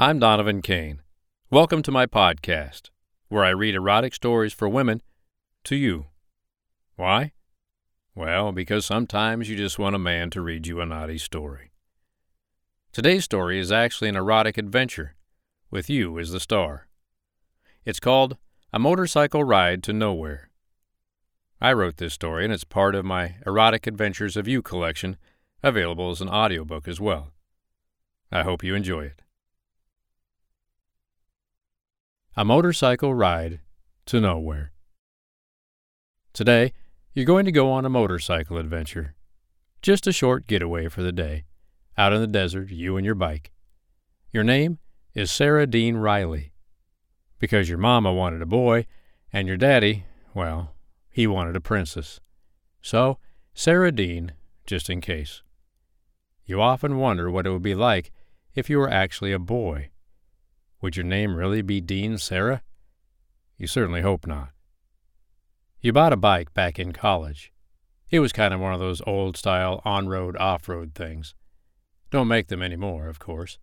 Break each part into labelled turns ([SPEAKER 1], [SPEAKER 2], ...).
[SPEAKER 1] I'm Donovan Kane. Welcome to my podcast, where I read erotic stories for women to you. Why? Well, because sometimes you just want a man to read you a naughty story. Today's story is actually an erotic adventure, with you as the star. It's called A Motorcycle Ride to Nowhere. I wrote this story, and it's part of my Erotic Adventures of You collection, available as an audiobook as well. I hope you enjoy it. A Motorcycle Ride to Nowhere. Today, you're going to go on a motorcycle adventure. Just a short getaway for the day. Out in the desert, you and your bike. Your name is Sarah Dean Riley. Because your mama wanted a boy, and your daddy, well, he wanted a princess. So, Sarah Dean, just in case. You often wonder what it would be like if you were actually a boy. Would your name really be Dean Sarah? You certainly hope not. You bought a bike back in college. It was kind of one of those old style on road, off road things. Don't make them anymore, of course.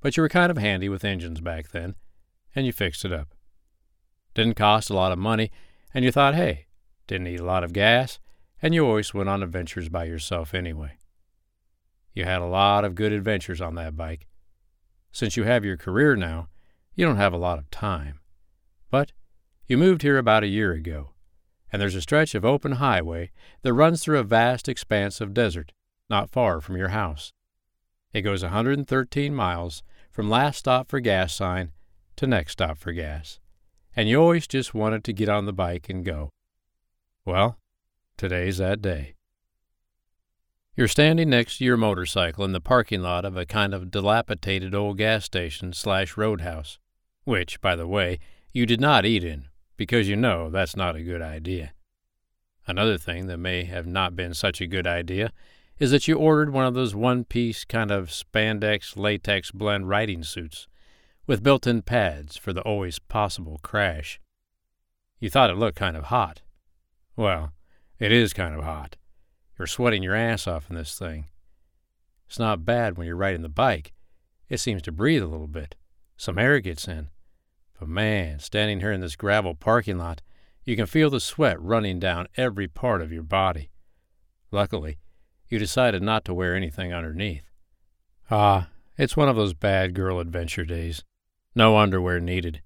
[SPEAKER 1] But you were kind of handy with engines back then, and you fixed it up. Didn't cost a lot of money, and you thought, hey, didn't need a lot of gas, and you always went on adventures by yourself anyway. You had a lot of good adventures on that bike, since you have your career now, you don't have a lot of time. But you moved here about a year ago, and there's a stretch of open highway that runs through a vast expanse of desert not far from your house. It goes 113 miles from last stop for gas sign to next stop for gas, and you always just wanted to get on the bike and go. Well, today's that day. You're standing next to your motorcycle in the parking lot of a kind of dilapidated old gas station slash roadhouse, which, by the way, you did not eat in, because you know that's not a good idea. Another thing that may have not been such a good idea is that you ordered one of those one piece kind of spandex latex blend riding suits with built in pads for the always possible crash. You thought it looked kind of hot. Well, it is kind of hot you're sweating your ass off in this thing. It's not bad when you're riding the bike. It seems to breathe a little bit. Some air gets in. But man, standing here in this gravel parking lot, you can feel the sweat running down every part of your body. Luckily, you decided not to wear anything underneath. Ah, it's one of those bad girl adventure days. No underwear needed.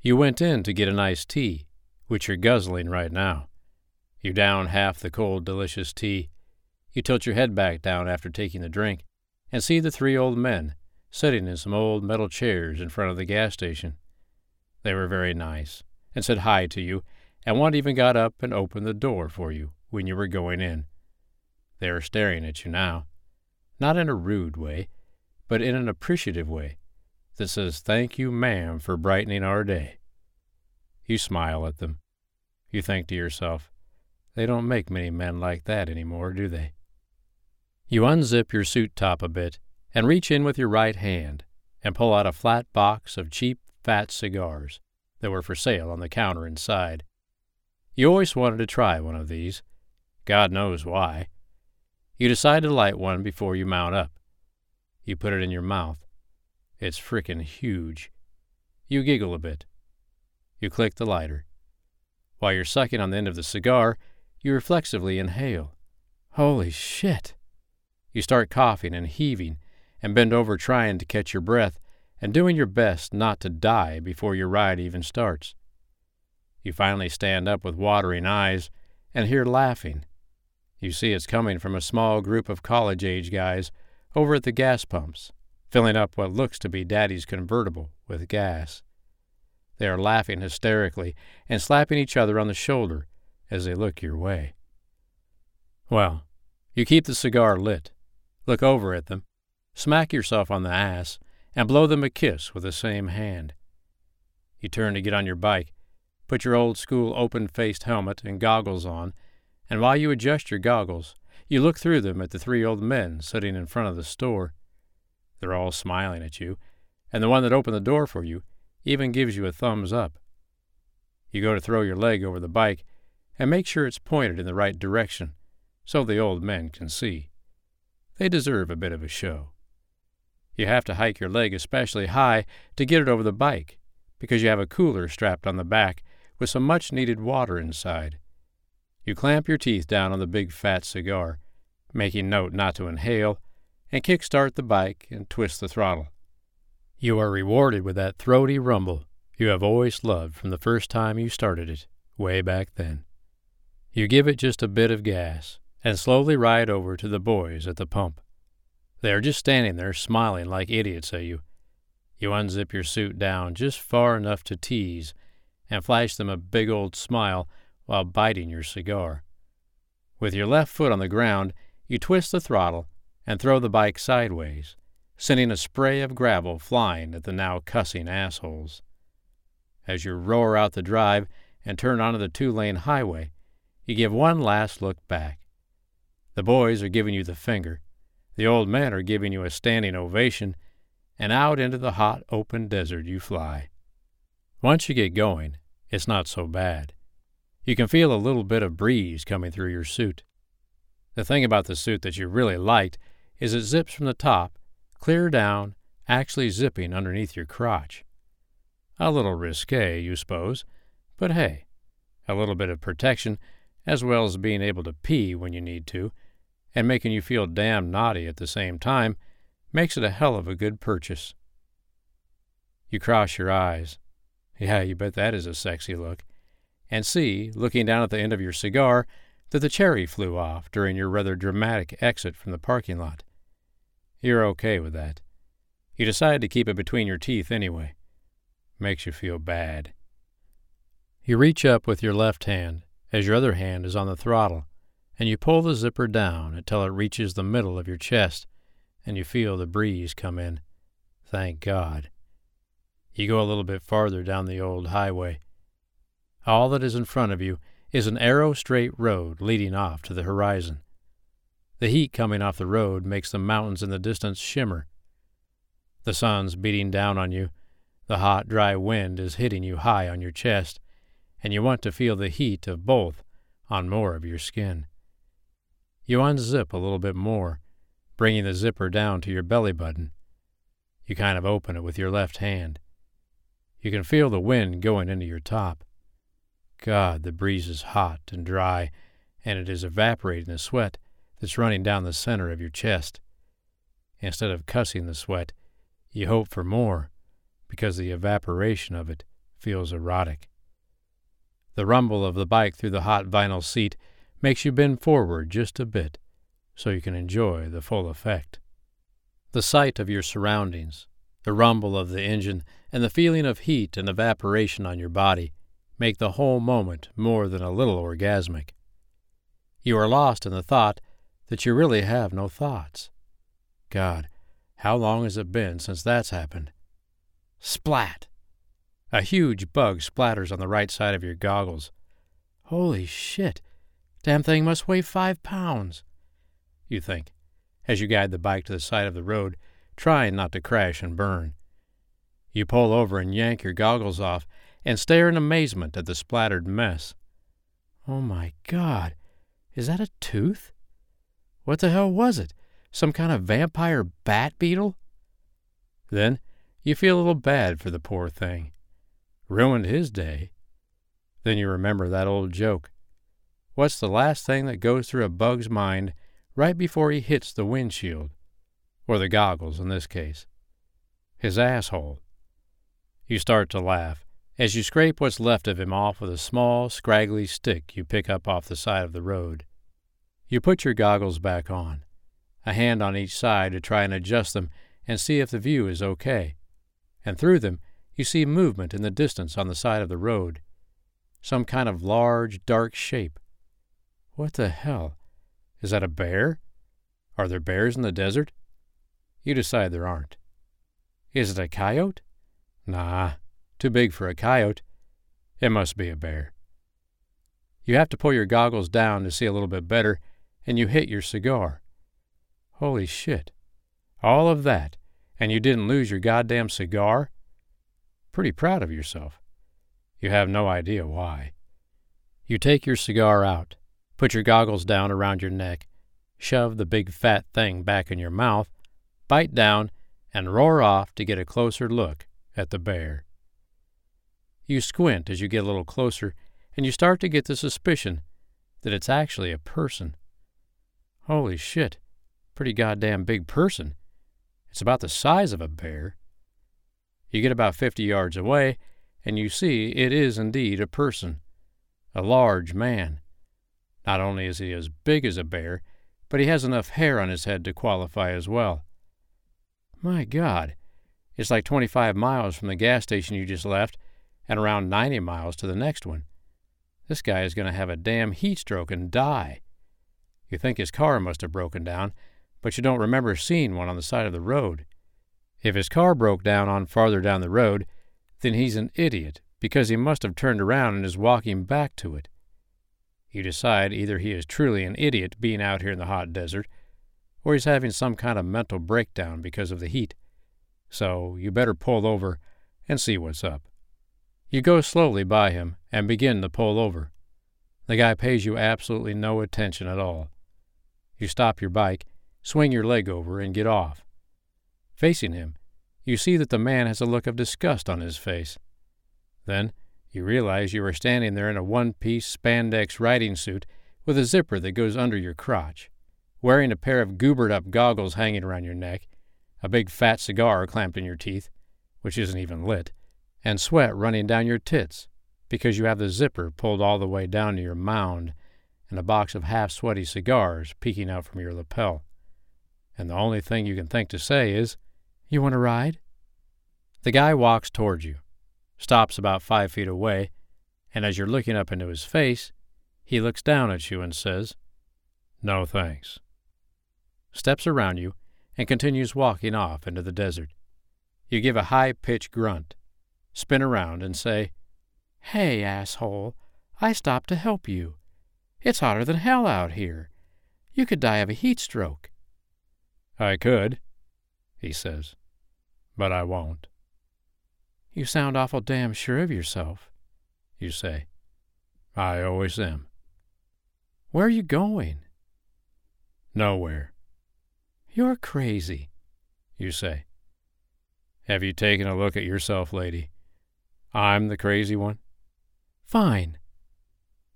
[SPEAKER 1] You went in to get an iced tea, which you're guzzling right now. You down half the cold, delicious tea. You tilt your head back down after taking the drink and see the three old men sitting in some old metal chairs in front of the gas station. They were very nice and said hi to you, and one even got up and opened the door for you when you were going in. They are staring at you now, not in a rude way, but in an appreciative way that says, Thank you, ma'am, for brightening our day. You smile at them. You think to yourself, they don't make many men like that any more, do they? You unzip your suit top a bit and reach in with your right hand and pull out a flat box of cheap, fat cigars that were for sale on the counter inside. You always wanted to try one of these. God knows why. You decide to light one before you mount up. You put it in your mouth. It's frickin' huge. You giggle a bit. You click the lighter. While you're sucking on the end of the cigar, you reflexively inhale. Holy shit! You start coughing and heaving and bend over trying to catch your breath and doing your best not to die before your ride even starts. You finally stand up with watering eyes and hear laughing. You see it's coming from a small group of college age guys over at the gas pumps, filling up what looks to be Daddy's convertible with gas. They are laughing hysterically and slapping each other on the shoulder as they look your way. Well, you keep the cigar lit, look over at them, smack yourself on the ass, and blow them a kiss with the same hand. You turn to get on your bike, put your old school open faced helmet and goggles on, and while you adjust your goggles, you look through them at the three old men sitting in front of the store. They're all smiling at you, and the one that opened the door for you even gives you a thumbs up. You go to throw your leg over the bike, and make sure it's pointed in the right direction so the old men can see. They deserve a bit of a show. You have to hike your leg especially high to get it over the bike because you have a cooler strapped on the back with some much needed water inside. You clamp your teeth down on the big fat cigar, making note not to inhale, and kick-start the bike and twist the throttle. You are rewarded with that throaty rumble you have always loved from the first time you started it, way back then. You give it just a bit of gas and slowly ride over to the boys at the pump. They are just standing there smiling like idiots at you. You unzip your suit down just far enough to tease and flash them a big old smile while biting your cigar. With your left foot on the ground, you twist the throttle and throw the bike sideways, sending a spray of gravel flying at the now cussing assholes. As you roar out the drive and turn onto the two lane highway, you give one last look back. The boys are giving you the finger, the old men are giving you a standing ovation, and out into the hot, open desert you fly. Once you get going, it's not so bad. You can feel a little bit of breeze coming through your suit. The thing about the suit that you really liked is it zips from the top, clear down, actually zipping underneath your crotch. A little risque, you suppose, but hey, a little bit of protection, as well as being able to pee when you need to, and making you feel damn naughty at the same time, makes it a hell of a good purchase. You cross your eyes. Yeah, you bet that is a sexy look. And see, looking down at the end of your cigar, that the cherry flew off during your rather dramatic exit from the parking lot. You're okay with that. You decide to keep it between your teeth anyway. Makes you feel bad. You reach up with your left hand, as your other hand is on the throttle, and you pull the zipper down until it reaches the middle of your chest, and you feel the breeze come in. Thank God. You go a little bit farther down the old highway. All that is in front of you is an arrow straight road leading off to the horizon. The heat coming off the road makes the mountains in the distance shimmer. The sun's beating down on you. The hot, dry wind is hitting you high on your chest, and you want to feel the heat of both on more of your skin. You unzip a little bit more, bringing the zipper down to your belly button. You kind of open it with your left hand. You can feel the wind going into your top. God, the breeze is hot and dry, and it is evaporating the sweat that's running down the center of your chest. Instead of cussing the sweat, you hope for more, because the evaporation of it feels erotic. The rumble of the bike through the hot vinyl seat makes you bend forward just a bit so you can enjoy the full effect. The sight of your surroundings, the rumble of the engine, and the feeling of heat and evaporation on your body make the whole moment more than a little orgasmic. You are lost in the thought that you really have no thoughts. God, how long has it been since that's happened? Splat! A huge bug splatters on the right side of your goggles. Holy shit! Damn thing must weigh five pounds, you think, as you guide the bike to the side of the road, trying not to crash and burn. You pull over and yank your goggles off and stare in amazement at the splattered mess. Oh my God, is that a tooth? What the hell was it? Some kind of vampire bat beetle? Then you feel a little bad for the poor thing. Ruined his day. Then you remember that old joke. What's the last thing that goes through a bug's mind right before he hits the windshield? Or the goggles, in this case. His asshole. You start to laugh as you scrape what's left of him off with a small, scraggly stick you pick up off the side of the road. You put your goggles back on, a hand on each side to try and adjust them and see if the view is okay. And through them, you see movement in the distance on the side of the road. Some kind of large, dark shape what the hell? Is that a bear? Are there bears in the desert? You decide there aren't. Is it a coyote? Nah, too big for a coyote. It must be a bear. You have to pull your goggles down to see a little bit better, and you hit your cigar. Holy shit. All of that, and you didn't lose your goddamn cigar? Pretty proud of yourself. You have no idea why. You take your cigar out, Put your goggles down around your neck, shove the big fat thing back in your mouth, bite down, and roar off to get a closer look at the bear. You squint as you get a little closer, and you start to get the suspicion that it's actually a person. Holy shit, pretty goddamn big person. It's about the size of a bear. You get about 50 yards away, and you see it is indeed a person, a large man. Not only is he as big as a bear, but he has enough hair on his head to qualify as well. My God, it's like 25 miles from the gas station you just left and around 90 miles to the next one. This guy is going to have a damn heat stroke and die. You think his car must have broken down, but you don't remember seeing one on the side of the road. If his car broke down on farther down the road, then he's an idiot because he must have turned around and is walking back to it. You decide either he is truly an idiot being out here in the hot desert, or he's having some kind of mental breakdown because of the heat. So you better pull over and see what's up. You go slowly by him and begin to pull over. The guy pays you absolutely no attention at all. You stop your bike, swing your leg over, and get off. Facing him, you see that the man has a look of disgust on his face. Then you realize you are standing there in a one piece spandex riding suit with a zipper that goes under your crotch, wearing a pair of goobered up goggles hanging around your neck, a big fat cigar clamped in your teeth, which isn't even lit, and sweat running down your tits because you have the zipper pulled all the way down to your mound and a box of half sweaty cigars peeking out from your lapel. And the only thing you can think to say is, You want to ride? The guy walks towards you stops about five feet away, and as you're looking up into his face, he looks down at you and says, No thanks. Steps around you and continues walking off into the desert. You give a high pitched grunt, spin around, and say, Hey, asshole, I stopped to help you. It's hotter than hell out here. You could die of a heat stroke. I could, he says, but I won't. You sound awful damn sure of yourself, you say. I always am. Where are you going? Nowhere. You're crazy, you say. Have you taken a look at yourself, lady? I'm the crazy one? Fine.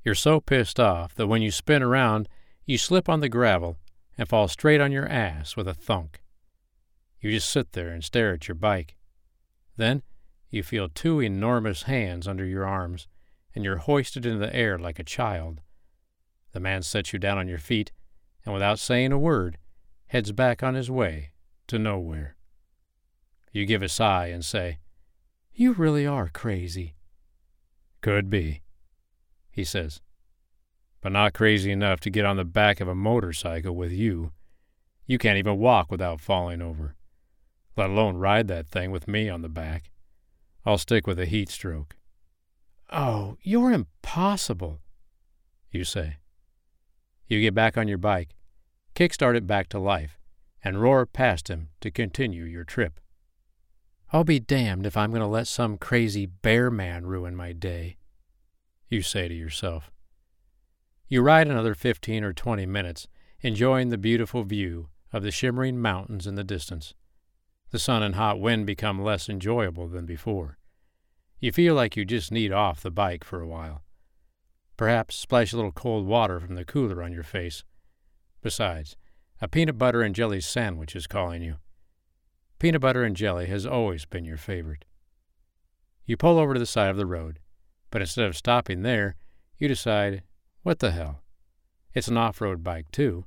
[SPEAKER 1] You're so pissed off that when you spin around, you slip on the gravel and fall straight on your ass with a thunk. You just sit there and stare at your bike. Then you feel two enormous hands under your arms, and you're hoisted into the air like a child. The man sets you down on your feet, and without saying a word, heads back on his way to nowhere. You give a sigh and say, You really are crazy. Could be, he says, but not crazy enough to get on the back of a motorcycle with you. You can't even walk without falling over, let alone ride that thing with me on the back. I'll stick with a heat stroke. Oh, you're impossible, you say. You get back on your bike, kickstart it back to life, and roar past him to continue your trip. I'll be damned if I'm going to let some crazy bear man ruin my day, you say to yourself. You ride another fifteen or twenty minutes, enjoying the beautiful view of the shimmering mountains in the distance. The sun and hot wind become less enjoyable than before. You feel like you just need off the bike for a while. Perhaps splash a little cold water from the cooler on your face. Besides, a peanut butter and jelly sandwich is calling you. Peanut butter and jelly has always been your favorite. You pull over to the side of the road, but instead of stopping there, you decide, what the hell? It's an off road bike, too,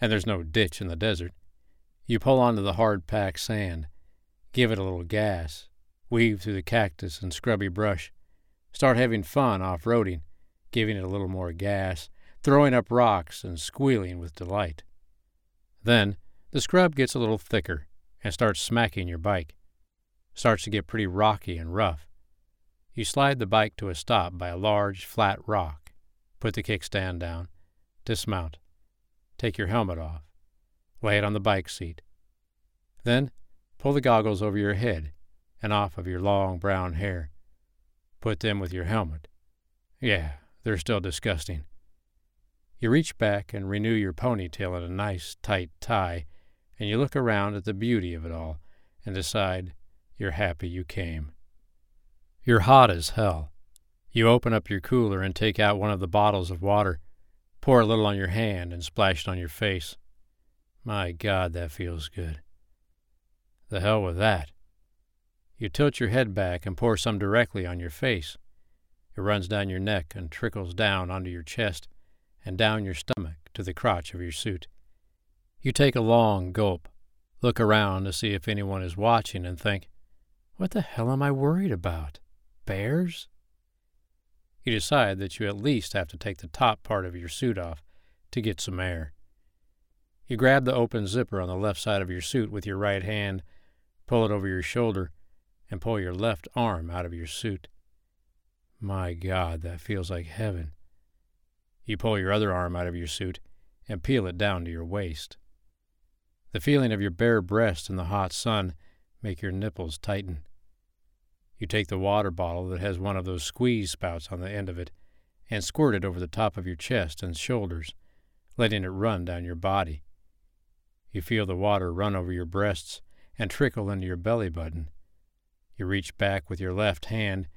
[SPEAKER 1] and there's no ditch in the desert. You pull onto the hard packed sand, give it a little gas, weave through the cactus and scrubby brush, start having fun off roading, giving it a little more gas, throwing up rocks and squealing with delight. Then the scrub gets a little thicker and starts smacking your bike. Starts to get pretty rocky and rough. You slide the bike to a stop by a large, flat rock, put the kickstand down, dismount, take your helmet off, lay it on the bike seat. Then pull the goggles over your head and off of your long brown hair. Put them with your helmet. Yeah, they're still disgusting. You reach back and renew your ponytail in a nice, tight tie, and you look around at the beauty of it all and decide you're happy you came. You're hot as hell. You open up your cooler and take out one of the bottles of water, pour a little on your hand, and splash it on your face. My God, that feels good. The hell with that. You tilt your head back and pour some directly on your face. It runs down your neck and trickles down onto your chest and down your stomach to the crotch of your suit. You take a long gulp, look around to see if anyone is watching, and think, What the hell am I worried about? Bears? You decide that you at least have to take the top part of your suit off to get some air. You grab the open zipper on the left side of your suit with your right hand, pull it over your shoulder, and pull your left arm out of your suit. My God, that feels like heaven. You pull your other arm out of your suit and peel it down to your waist. The feeling of your bare breast in the hot sun make your nipples tighten. You take the water bottle that has one of those squeeze spouts on the end of it and squirt it over the top of your chest and shoulders, letting it run down your body. You feel the water run over your breasts and trickle into your belly button. You reach back with your left hand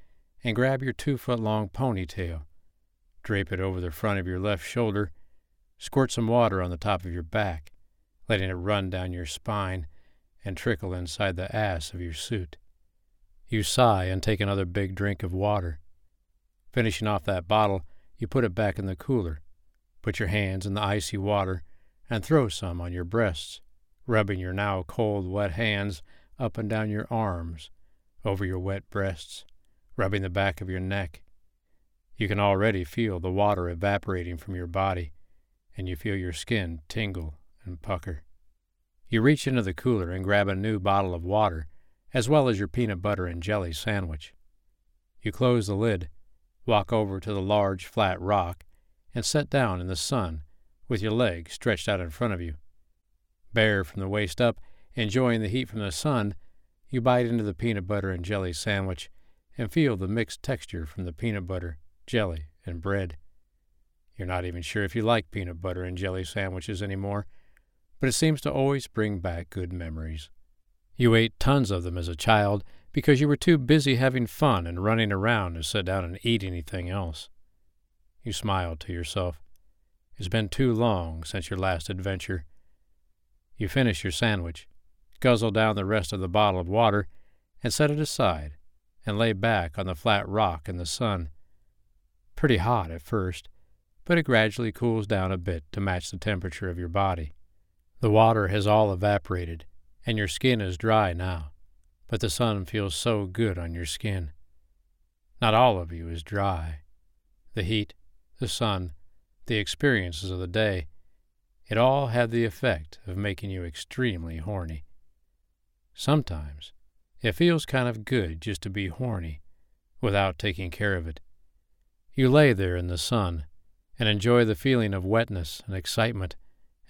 [SPEAKER 1] and grab your two foot long ponytail. Drape it over the front of your left shoulder. Squirt some water on the top of your back, letting it run down your spine and trickle inside the ass of your suit. You sigh and take another big drink of water. Finishing off that bottle, you put it back in the cooler. Put your hands in the icy water and throw some on your breasts, rubbing your now cold, wet hands up and down your arms, over your wet breasts, rubbing the back of your neck. You can already feel the water evaporating from your body, and you feel your skin tingle and pucker. You reach into the cooler and grab a new bottle of water, as well as your peanut butter and jelly sandwich. You close the lid, walk over to the large flat rock, and sit down in the sun with your legs stretched out in front of you. Bare from the waist up, enjoying the heat from the sun, you bite into the peanut butter and jelly sandwich and feel the mixed texture from the peanut butter, jelly, and bread. You're not even sure if you like peanut butter and jelly sandwiches anymore, but it seems to always bring back good memories. You ate tons of them as a child because you were too busy having fun and running around to sit down and eat anything else. You smiled to yourself. It's been too long since your last adventure. You finish your sandwich, guzzle down the rest of the bottle of water, and set it aside and lay back on the flat rock in the sun. Pretty hot at first, but it gradually cools down a bit to match the temperature of your body. The water has all evaporated, and your skin is dry now, but the sun feels so good on your skin. Not all of you is dry. The heat, the sun, the experiences of the day, it all had the effect of making you extremely horny. Sometimes it feels kind of good just to be horny without taking care of it. You lay there in the sun and enjoy the feeling of wetness and excitement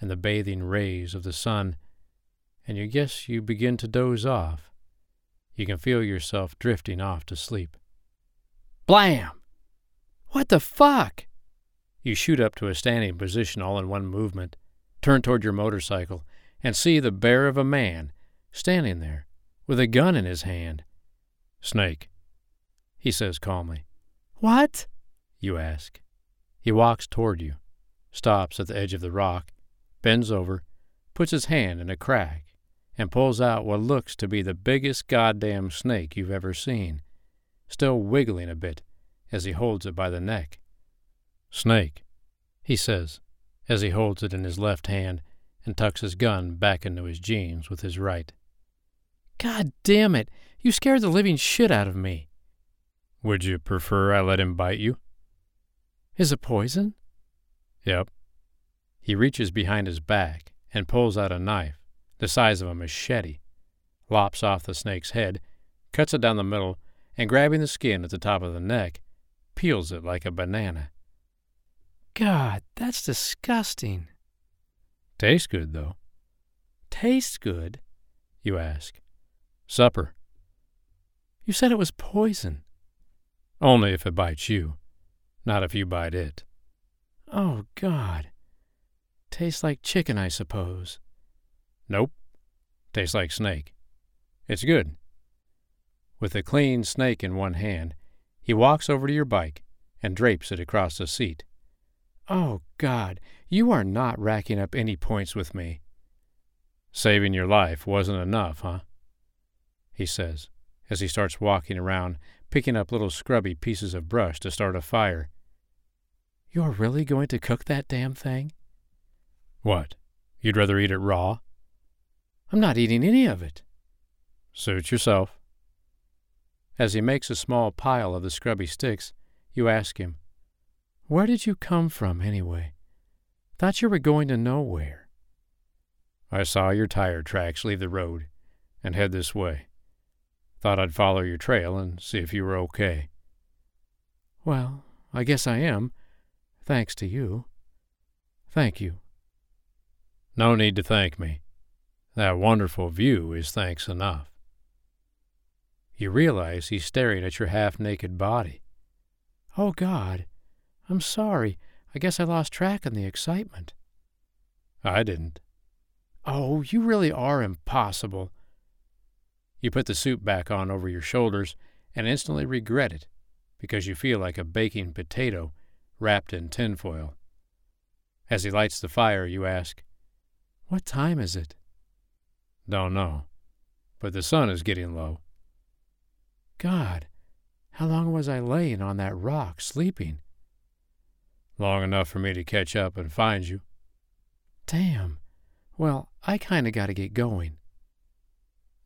[SPEAKER 1] and the bathing rays of the sun, and you guess you begin to doze off. You can feel yourself drifting off to sleep. Blam! What the fuck? You shoot up to a standing position all in one movement, turn toward your motorcycle, and see the bear of a man standing there with a gun in his hand. Snake, he says calmly. What? You ask. He walks toward you, stops at the edge of the rock, bends over, puts his hand in a crack, and pulls out what looks to be the biggest goddamn snake you've ever seen, still wiggling a bit as he holds it by the neck. Snake, he says, as he holds it in his left hand and tucks his gun back into his jeans with his right. God damn it! You scared the living shit out of me. Would you prefer I let him bite you? Is it poison? Yep. He reaches behind his back and pulls out a knife, the size of a machete, lops off the snake's head, cuts it down the middle, and grabbing the skin at the top of the neck, peels it like a banana. God, that's disgusting. Tastes good, though. Tastes good? You ask. Supper. You said it was poison. Only if it bites you, not if you bite it. Oh, God. Tastes like chicken, I suppose. Nope. Tastes like snake. It's good. With a clean snake in one hand, he walks over to your bike and drapes it across the seat. Oh, God, you are not racking up any points with me. Saving your life wasn't enough, huh? He says, as he starts walking around, picking up little scrubby pieces of brush to start a fire. You're really going to cook that damn thing? What? You'd rather eat it raw? I'm not eating any of it. Suit yourself. As he makes a small pile of the scrubby sticks, you ask him, Where did you come from, anyway? Thought you were going to nowhere. I saw your tire tracks leave the road and head this way. Thought I'd follow your trail and see if you were okay. Well, I guess I am, thanks to you. Thank you. No need to thank me. That wonderful view is thanks enough. You realize he's staring at your half naked body. Oh, God, I'm sorry. I guess I lost track in the excitement. I didn't. Oh, you really are impossible. You put the suit back on over your shoulders and instantly regret it because you feel like a baking potato wrapped in tinfoil. As he lights the fire, you ask, What time is it? Don't know, but the sun is getting low. God, how long was I laying on that rock sleeping? Long enough for me to catch up and find you. Damn. Well, I kind of got to get going.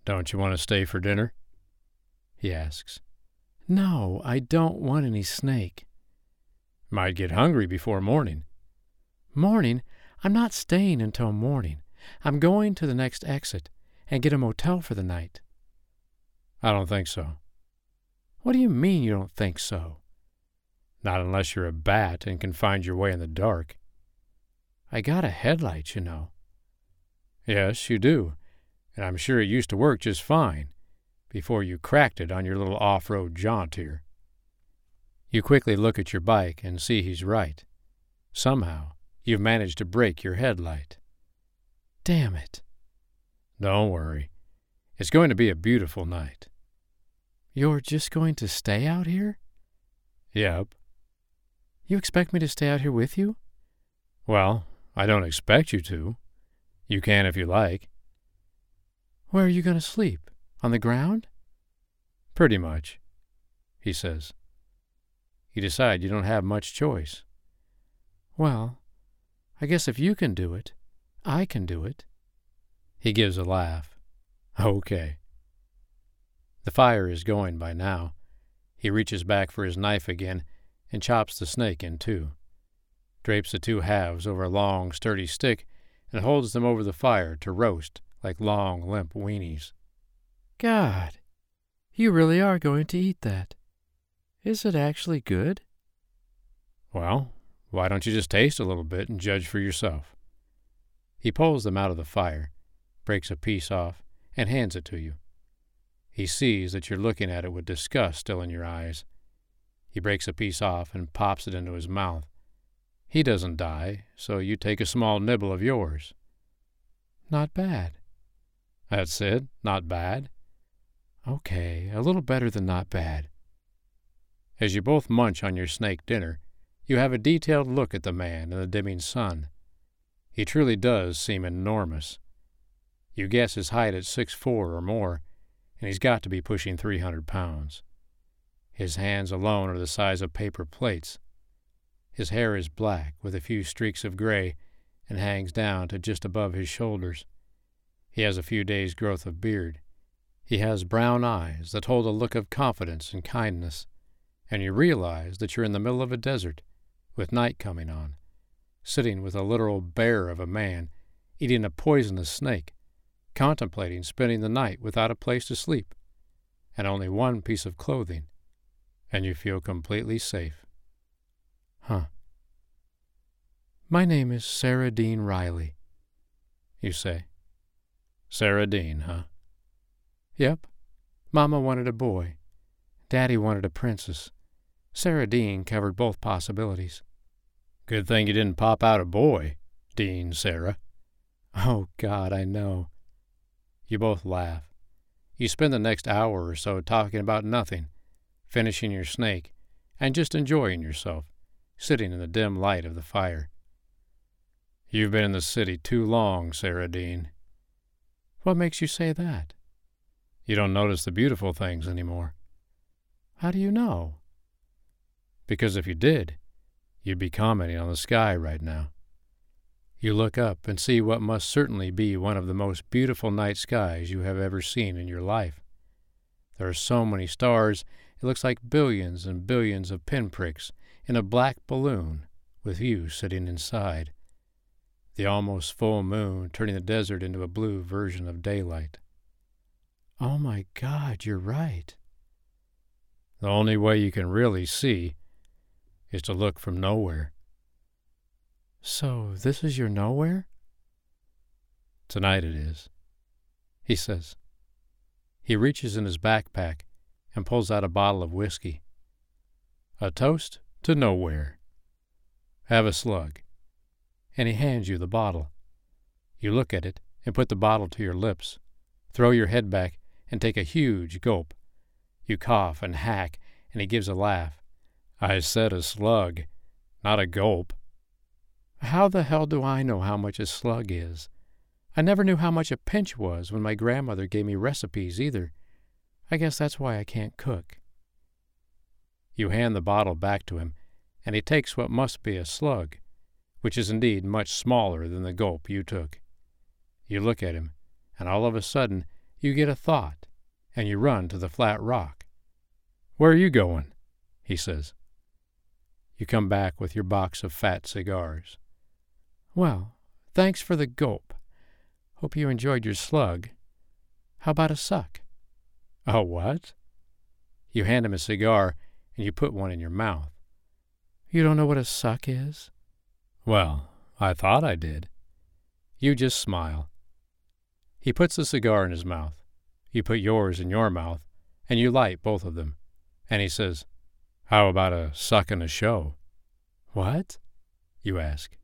[SPEAKER 1] Don't you want to stay for dinner? He asks. No, I don't want any snake. Might get hungry before morning. Morning? I'm not staying until morning. I'm going to the next exit and get a motel for the night. I don't think so. What do you mean you don't think so? Not unless you're a bat and can find your way in the dark. I got a headlight, you know. Yes, you do, and I'm sure it used to work just fine before you cracked it on your little off road jaunt here. You quickly look at your bike and see he's right. Somehow, you've managed to break your headlight. Damn it. Don't worry. It's going to be a beautiful night. You're just going to stay out here? Yep. You expect me to stay out here with you? Well, I don't expect you to. You can if you like. Where are you going to sleep? On the ground? Pretty much, he says. You decide you don't have much choice. Well, I guess if you can do it, I can do it. He gives a laugh. Okay. The fire is going by now. He reaches back for his knife again and chops the snake in two, drapes the two halves over a long, sturdy stick, and holds them over the fire to roast like long, limp weenies. God, you really are going to eat that. Is it actually good? Well, why don't you just taste a little bit and judge for yourself? He pulls them out of the fire, breaks a piece off, and hands it to you. He sees that you're looking at it with disgust still in your eyes. He breaks a piece off and pops it into his mouth. He doesn't die, so you take a small nibble of yours. Not bad. That's it, not bad. Okay, a little better than not bad. As you both munch on your snake dinner, you have a detailed look at the man in the dimming sun. He truly does seem enormous. You guess his height at six four or more, and he's got to be pushing 300 pounds. His hands alone are the size of paper plates. His hair is black with a few streaks of gray and hangs down to just above his shoulders. He has a few days' growth of beard. He has brown eyes that hold a look of confidence and kindness, and you realize that you're in the middle of a desert, with night coming on, sitting with a literal bear of a man eating a poisonous snake contemplating spending the night without a place to sleep and only one piece of clothing, and you feel completely safe. Huh. My name is Sarah Dean Riley, you say. Sarah Dean, huh? Yep. Mama wanted a boy. Daddy wanted a princess. Sarah Dean covered both possibilities. Good thing you didn't pop out a boy, Dean Sarah. Oh, God, I know. You both laugh. You spend the next hour or so talking about nothing, finishing your snake, and just enjoying yourself, sitting in the dim light of the fire. You've been in the city too long, Sarah Dean. What makes you say that? You don't notice the beautiful things anymore. How do you know? Because if you did, you'd be commenting on the sky right now. You look up and see what must certainly be one of the most beautiful night skies you have ever seen in your life. There are so many stars, it looks like billions and billions of pinpricks in a black balloon with you sitting inside. The almost full moon turning the desert into a blue version of daylight. Oh my God, you're right. The only way you can really see is to look from nowhere. So, this is your nowhere? Tonight it is, he says. He reaches in his backpack and pulls out a bottle of whiskey. A toast to nowhere. Have a slug. And he hands you the bottle. You look at it and put the bottle to your lips, throw your head back, and take a huge gulp. You cough and hack, and he gives a laugh. I said a slug, not a gulp. How the hell do I know how much a slug is? I never knew how much a pinch was when my grandmother gave me recipes either. I guess that's why I can't cook. You hand the bottle back to him, and he takes what must be a slug, which is indeed much smaller than the gulp you took. You look at him, and all of a sudden you get a thought, and you run to the flat rock. Where are you going? he says. You come back with your box of fat cigars. Well, thanks for the gulp. Hope you enjoyed your slug. How about a suck? A what? You hand him a cigar and you put one in your mouth. You don't know what a suck is? Well, I thought I did. You just smile. He puts the cigar in his mouth. You put yours in your mouth, and you light both of them. And he says, How about a suck and a show? What? You ask.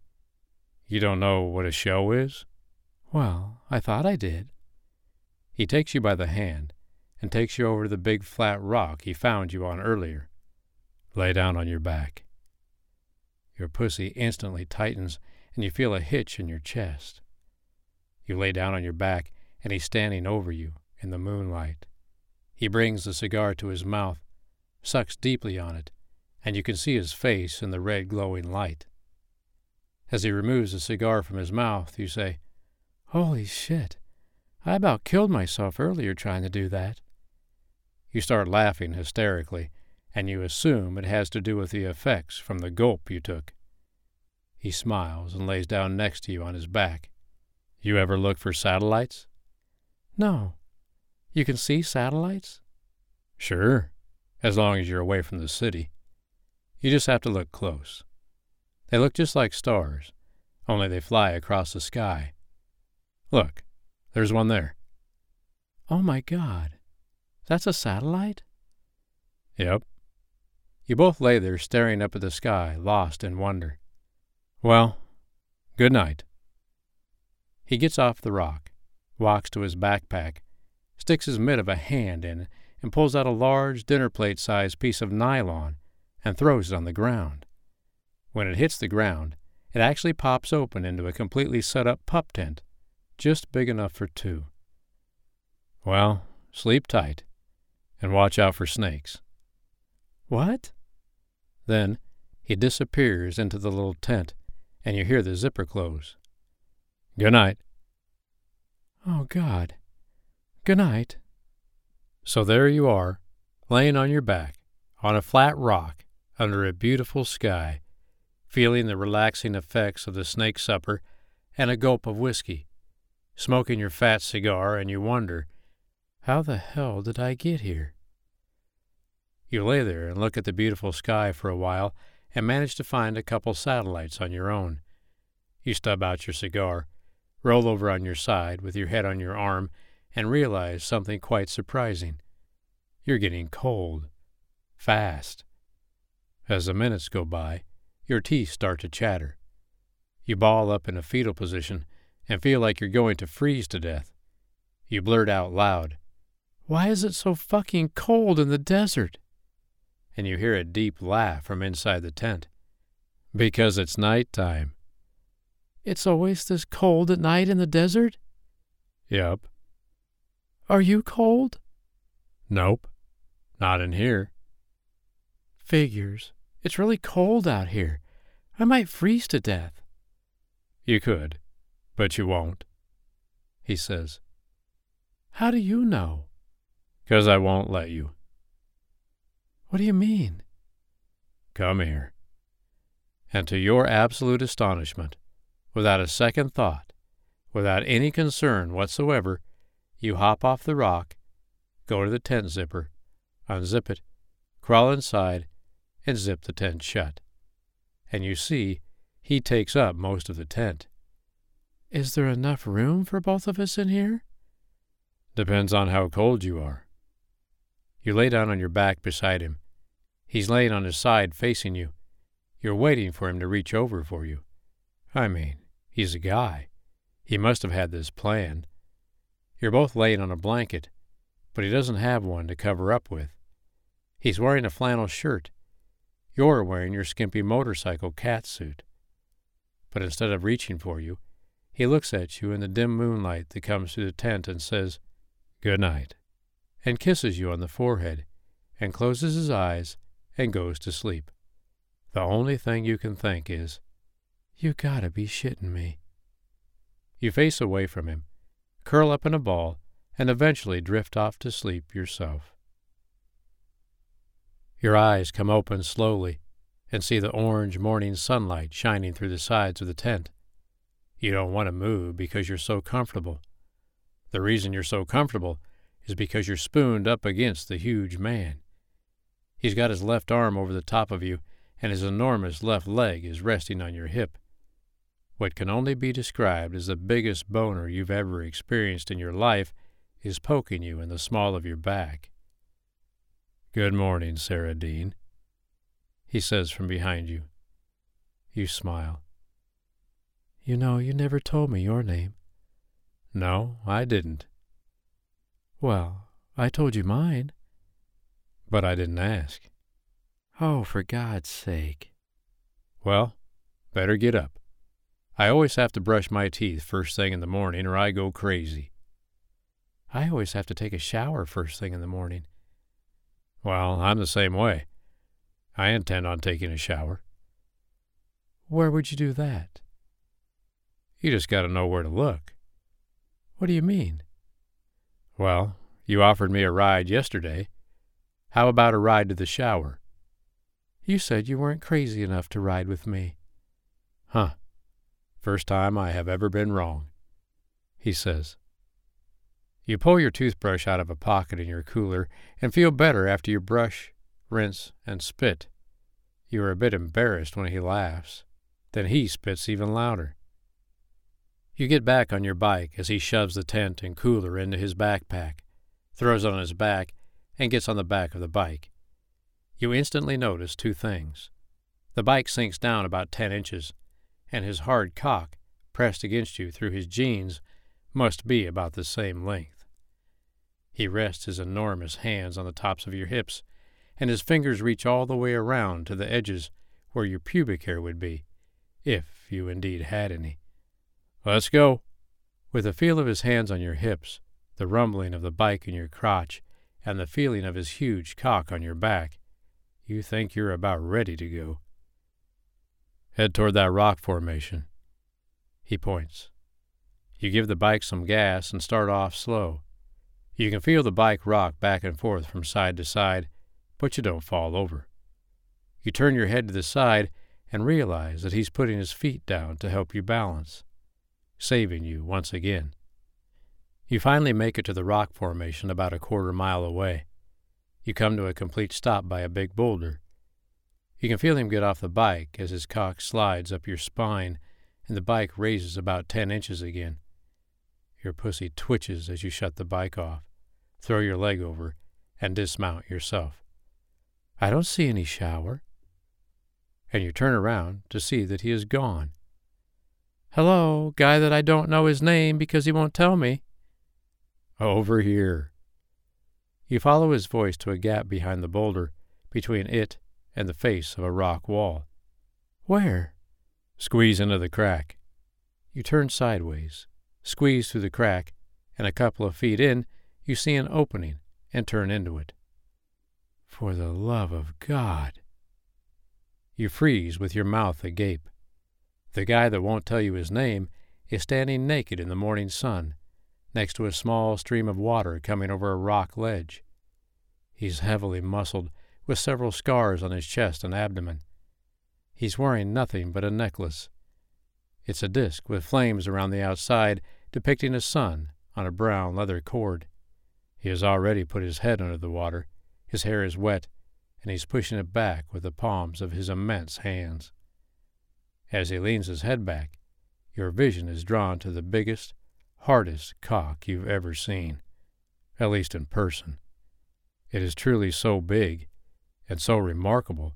[SPEAKER 1] You don't know what a show is? Well, I thought I did. He takes you by the hand and takes you over to the big flat rock he found you on earlier. Lay down on your back. Your pussy instantly tightens and you feel a hitch in your chest. You lay down on your back and he's standing over you in the moonlight. He brings the cigar to his mouth, sucks deeply on it, and you can see his face in the red glowing light. As he removes the cigar from his mouth, you say, Holy shit! I about killed myself earlier trying to do that. You start laughing hysterically, and you assume it has to do with the effects from the gulp you took. He smiles and lays down next to you on his back. You ever look for satellites? No. You can see satellites? Sure, as long as you're away from the city. You just have to look close. They look just like stars, only they fly across the sky. Look, there's one there. Oh my God. That's a satellite? Yep. You both lay there staring up at the sky, lost in wonder. Well, good night. He gets off the rock, walks to his backpack, sticks his mitt of a hand in, and pulls out a large dinner plate sized piece of nylon and throws it on the ground. When it hits the ground, it actually pops open into a completely set up pup tent, just big enough for two. Well, sleep tight, and watch out for snakes. What? Then he disappears into the little tent, and you hear the zipper close. Good night. Oh, God. Good night. So there you are, laying on your back, on a flat rock, under a beautiful sky, feeling the relaxing effects of the snake supper and a gulp of whiskey, smoking your fat cigar, and you wonder, how the hell did I get here? You lay there and look at the beautiful sky for a while and manage to find a couple satellites on your own. You stub out your cigar, roll over on your side with your head on your arm, and realize something quite surprising. You're getting cold. Fast. As the minutes go by, your teeth start to chatter. You ball up in a fetal position and feel like you're going to freeze to death. You blurt out loud, Why is it so fucking cold in the desert? And you hear a deep laugh from inside the tent. Because it's night time. It's always this cold at night in the desert? Yep. Are you cold? Nope. Not in here. Figures. It's really cold out here. I might freeze to death. You could, but you won't, he says. How do you know? Because I won't let you. What do you mean? Come here. And to your absolute astonishment, without a second thought, without any concern whatsoever, you hop off the rock, go to the tent zipper, unzip it, crawl inside, and zip the tent shut. And you see, he takes up most of the tent. Is there enough room for both of us in here? Depends on how cold you are. You lay down on your back beside him. He's laying on his side facing you. You're waiting for him to reach over for you. I mean, he's a guy. He must have had this planned. You're both laying on a blanket, but he doesn't have one to cover up with. He's wearing a flannel shirt. You're wearing your skimpy motorcycle cat suit. But instead of reaching for you, he looks at you in the dim moonlight that comes through the tent and says, Good night, and kisses you on the forehead, and closes his eyes and goes to sleep. The only thing you can think is, You gotta be shitting me. You face away from him, curl up in a ball, and eventually drift off to sleep yourself. Your eyes come open slowly and see the orange morning sunlight shining through the sides of the tent. You don't want to move because you're so comfortable. The reason you're so comfortable is because you're spooned up against the huge man. He's got his left arm over the top of you, and his enormous left leg is resting on your hip. What can only be described as the biggest boner you've ever experienced in your life is poking you in the small of your back. Good morning, Sarah Dean, he says from behind you. You smile. You know, you never told me your name. No, I didn't. Well, I told you mine. But I didn't ask. Oh, for God's sake. Well, better get up. I always have to brush my teeth first thing in the morning or I go crazy. I always have to take a shower first thing in the morning. Well, I'm the same way. I intend on taking a shower. Where would you do that? You just got to know where to look. What do you mean? Well, you offered me a ride yesterday. How about a ride to the shower? You said you weren't crazy enough to ride with me. Huh. First time I have ever been wrong, he says. You pull your toothbrush out of a pocket in your cooler and feel better after you brush, rinse, and spit. You are a bit embarrassed when he laughs. Then he spits even louder. You get back on your bike as he shoves the tent and cooler into his backpack, throws it on his back, and gets on the back of the bike. You instantly notice two things. The bike sinks down about ten inches, and his hard cock, pressed against you through his jeans, must be about the same length. He rests his enormous hands on the tops of your hips, and his fingers reach all the way around to the edges where your pubic hair would be, if you indeed had any. Let's go. With the feel of his hands on your hips, the rumbling of the bike in your crotch, and the feeling of his huge cock on your back, you think you're about ready to go. Head toward that rock formation. He points. You give the bike some gas and start off slow. You can feel the bike rock back and forth from side to side, but you don't fall over. You turn your head to the side and realize that he's putting his feet down to help you balance saving you once again. You finally make it to the rock formation about a quarter mile away. You come to a complete stop by a big boulder. You can feel him get off the bike as his cock slides up your spine and the bike raises about ten inches again. Your pussy twitches as you shut the bike off, throw your leg over, and dismount yourself. I don't see any shower. And you turn around to see that he is gone. Hello, guy that I don't know his name because he won't tell me. Over here. You follow his voice to a gap behind the boulder, between it and the face of a rock wall. Where? Squeeze into the crack. You turn sideways, squeeze through the crack, and a couple of feet in, you see an opening and turn into it. For the love of God! You freeze with your mouth agape. The guy that won't tell you his name is standing naked in the morning sun, next to a small stream of water coming over a rock ledge. He's heavily muscled, with several scars on his chest and abdomen. He's wearing nothing but a necklace. It's a disk with flames around the outside, depicting a sun on a brown leather cord. He has already put his head under the water. His hair is wet, and he's pushing it back with the palms of his immense hands. As he leans his head back, your vision is drawn to the biggest, hardest cock you've ever seen, at least in person. It is truly so big and so remarkable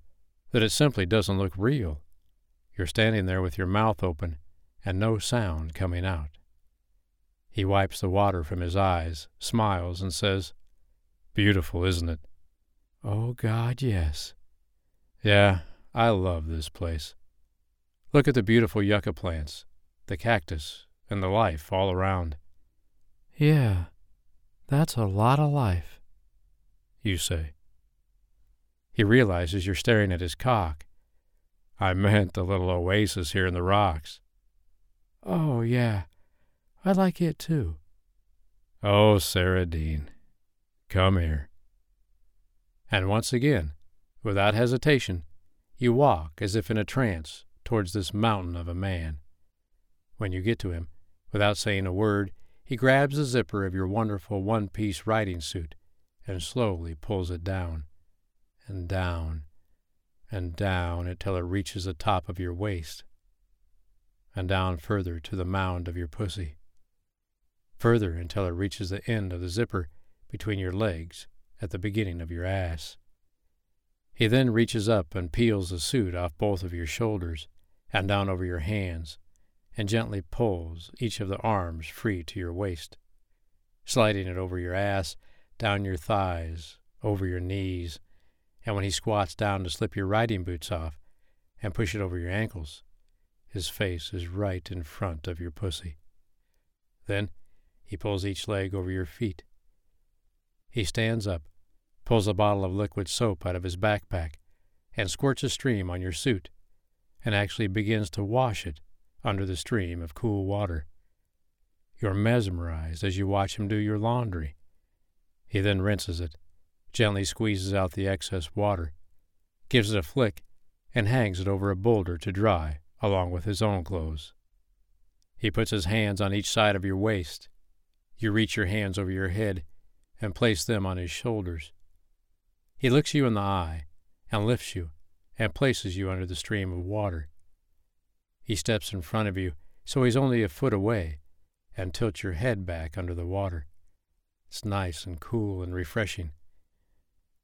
[SPEAKER 1] that it simply doesn't look real. You're standing there with your mouth open and no sound coming out. He wipes the water from his eyes, smiles, and says, Beautiful, isn't it? Oh, God, yes. Yeah, I love this place. Look at the beautiful yucca plants, the cactus, and the life all around. Yeah, that's a lot of life, you say. He realizes you're staring at his cock. I meant the little oasis here in the rocks. Oh, yeah, I like it too. Oh, Sarah Dean, come here. And once again, without hesitation, you walk as if in a trance towards this mountain of a man. When you get to him, without saying a word, he grabs the zipper of your wonderful one piece riding suit and slowly pulls it down, and down, and down until it reaches the top of your waist, and down further to the mound of your pussy, further until it reaches the end of the zipper between your legs at the beginning of your ass. He then reaches up and peels the suit off both of your shoulders and down over your hands, and gently pulls each of the arms free to your waist, sliding it over your ass, down your thighs, over your knees, and when he squats down to slip your riding boots off and push it over your ankles, his face is right in front of your pussy. Then he pulls each leg over your feet. He stands up, pulls a bottle of liquid soap out of his backpack, and squirts a stream on your suit and actually begins to wash it under the stream of cool water. You're mesmerized as you watch him do your laundry. He then rinses it, gently squeezes out the excess water, gives it a flick, and hangs it over a boulder to dry along with his own clothes. He puts his hands on each side of your waist. You reach your hands over your head and place them on his shoulders. He looks you in the eye and lifts you and places you under the stream of water. He steps in front of you so he's only a foot away and tilts your head back under the water. It's nice and cool and refreshing.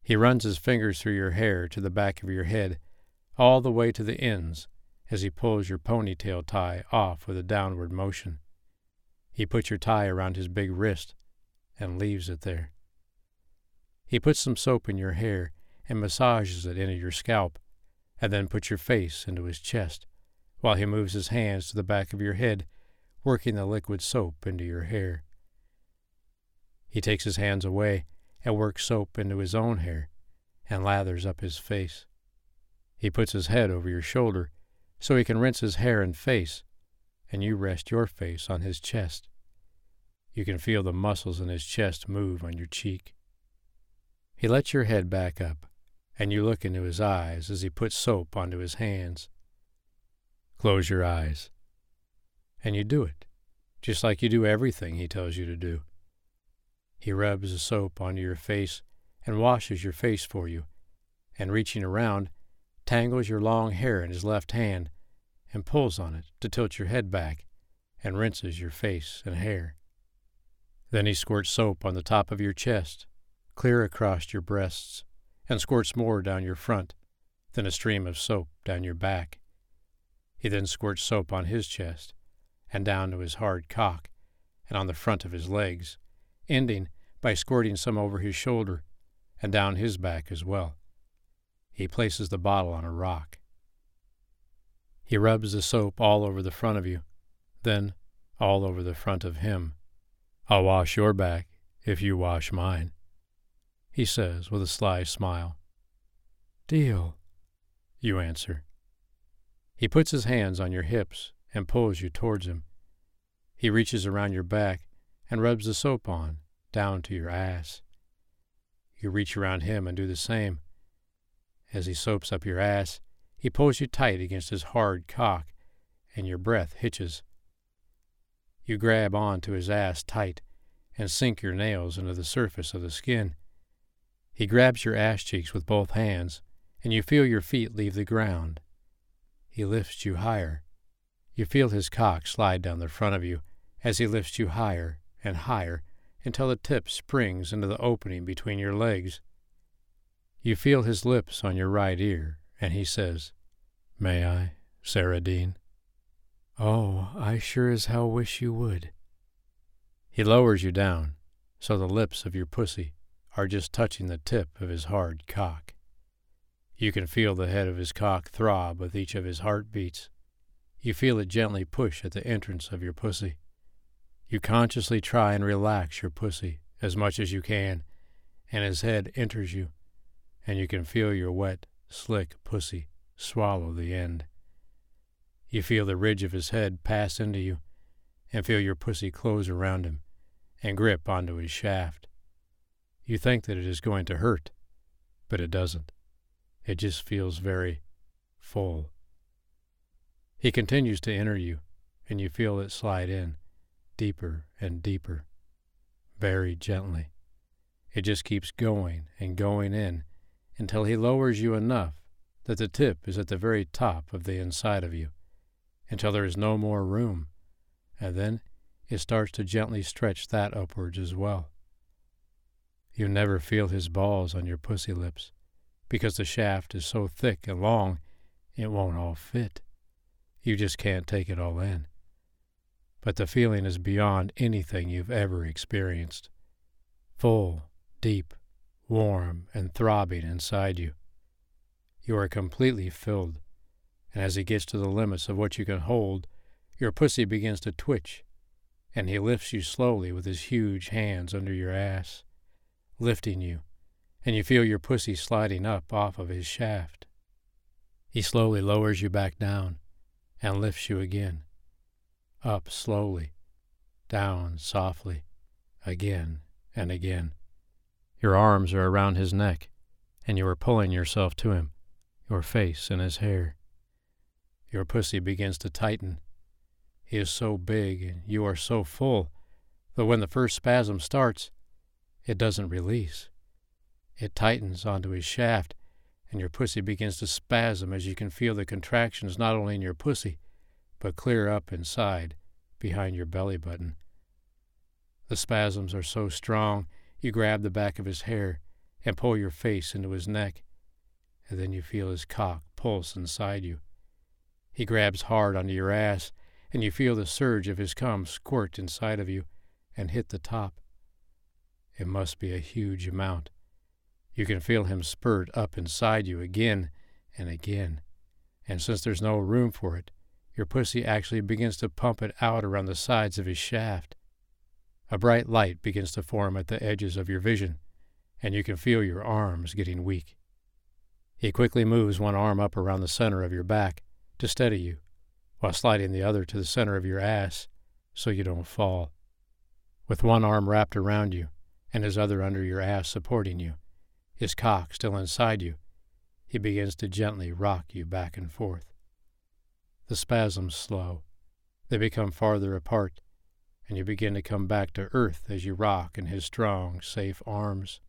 [SPEAKER 1] He runs his fingers through your hair to the back of your head, all the way to the ends, as he pulls your ponytail tie off with a downward motion. He puts your tie around his big wrist and leaves it there. He puts some soap in your hair and massages it into your scalp and then put your face into his chest, while he moves his hands to the back of your head, working the liquid soap into your hair. He takes his hands away and works soap into his own hair and lathers up his face. He puts his head over your shoulder so he can rinse his hair and face, and you rest your face on his chest. You can feel the muscles in his chest move on your cheek. He lets your head back up and you look into his eyes as he puts soap onto his hands. Close your eyes. And you do it, just like you do everything he tells you to do. He rubs the soap onto your face and washes your face for you, and reaching around, tangles your long hair in his left hand and pulls on it to tilt your head back and rinses your face and hair. Then he squirts soap on the top of your chest, clear across your breasts, and squirts more down your front, then a stream of soap down your back. He then squirts soap on his chest, and down to his hard cock, and on the front of his legs, ending by squirting some over his shoulder and down his back as well. He places the bottle on a rock. He rubs the soap all over the front of you, then all over the front of him. I'll wash your back if you wash mine, he says with a sly smile. Deal, you answer. He puts his hands on your hips and pulls you towards him. He reaches around your back and rubs the soap on, down to your ass. You reach around him and do the same. As he soaps up your ass, he pulls you tight against his hard cock, and your breath hitches. You grab on to his ass tight and sink your nails into the surface of the skin. He grabs your ass cheeks with both hands, and you feel your feet leave the ground. He lifts you higher. You feel his cock slide down the front of you as he lifts you higher and higher until the tip springs into the opening between your legs. You feel his lips on your right ear, and he says, May I, Sarah Dean? Oh, I sure as hell wish you would. He lowers you down, so the lips of your pussy are just touching the tip of his hard cock. You can feel the head of his cock throb with each of his heartbeats. You feel it gently push at the entrance of your pussy. You consciously try and relax your pussy as much as you can, and his head enters you, and you can feel your wet, slick pussy swallow the end. You feel the ridge of his head pass into you, and feel your pussy close around him and grip onto his shaft. You think that it is going to hurt, but it doesn't. It just feels very full. He continues to enter you, and you feel it slide in, deeper and deeper, very gently. It just keeps going and going in until he lowers you enough that the tip is at the very top of the inside of you, until there is no more room and then it starts to gently stretch that upwards as well. You never feel his balls on your pussy lips, because the shaft is so thick and long it won't all fit. You just can't take it all in. But the feeling is beyond anything you've ever experienced. Full, deep, warm, and throbbing inside you. You are completely filled, and as he gets to the limits of what you can hold, your pussy begins to twitch, and he lifts you slowly with his huge hands under your ass, lifting you, and you feel your pussy sliding up off of his shaft. He slowly lowers you back down and lifts you again, up slowly, down softly, again and again. Your arms are around his neck, and you are pulling yourself to him, your face in his hair. Your pussy begins to tighten he is so big and you are so full that when the first spasm starts, it doesn't release. It tightens onto his shaft, and your pussy begins to spasm as you can feel the contractions not only in your pussy, but clear up inside, behind your belly button. The spasms are so strong, you grab the back of his hair and pull your face into his neck, and then you feel his cock pulse inside you. He grabs hard onto your ass and you feel the surge of his cum squirt inside of you and hit the top. It must be a huge amount. You can feel him spurt up inside you again and again, and since there's no room for it, your pussy actually begins to pump it out around the sides of his shaft. A bright light begins to form at the edges of your vision, and you can feel your arms getting weak. He quickly moves one arm up around the center of your back to steady you while sliding the other to the center of your ass so you don't fall. With one arm wrapped around you and his other under your ass supporting you, his cock still inside you, he begins to gently rock you back and forth. The spasms slow. They become farther apart, and you begin to come back to earth as you rock in his strong, safe arms.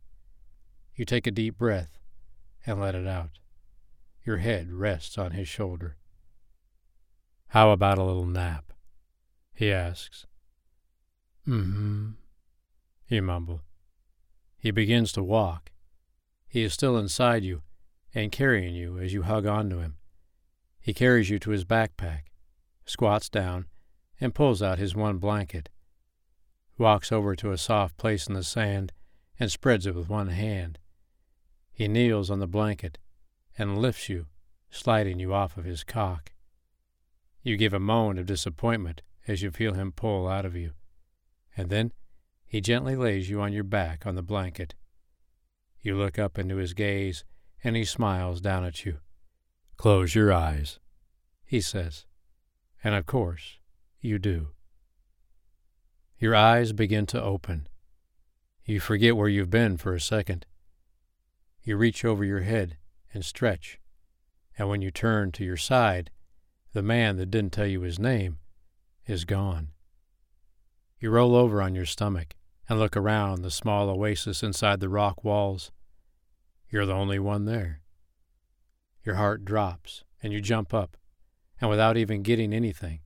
[SPEAKER 1] You take a deep breath and let it out. Your head rests on his shoulder. How about a little nap? he asks. Mm-hmm, you mumble. He begins to walk. He is still inside you and carrying you as you hug onto him. He carries you to his backpack, squats down, and pulls out his one blanket, walks over to a soft place in the sand and spreads it with one hand. He kneels on the blanket and lifts you, sliding you off of his cock. You give a moan of disappointment as you feel him pull out of you, and then he gently lays you on your back on the blanket. You look up into his gaze, and he smiles down at you. Close your eyes, he says. And of course, you do. Your eyes begin to open. You forget where you've been for a second. You reach over your head and stretch, and when you turn to your side, the man that didn't tell you his name is gone. You roll over on your stomach and look around the small oasis inside the rock walls. You're the only one there. Your heart drops, and you jump up, and without even getting anything,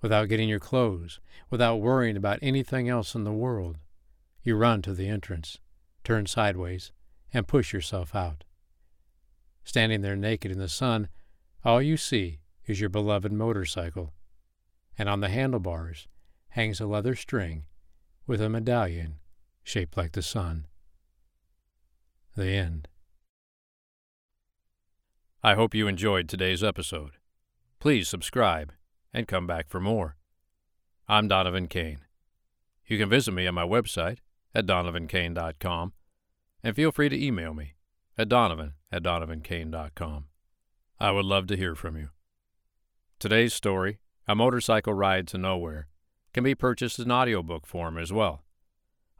[SPEAKER 1] without getting your clothes, without worrying about anything else in the world, you run to the entrance, turn sideways, and push yourself out. Standing there naked in the sun, all you see is your beloved motorcycle, and on the handlebars hangs a leather string with a medallion shaped like the sun. The end. I hope you enjoyed today's episode. Please subscribe and come back for more. I'm Donovan Kane. You can visit me on my website at donovankane.com and feel free to email me at donovan at donovankane.com. I would love to hear from you. Today's story, A Motorcycle Ride to Nowhere, can be purchased in audiobook form as well,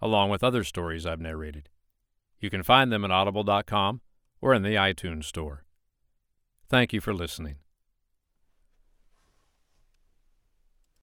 [SPEAKER 1] along with other stories I've narrated. You can find them at audible.com or in the iTunes Store. Thank you for listening.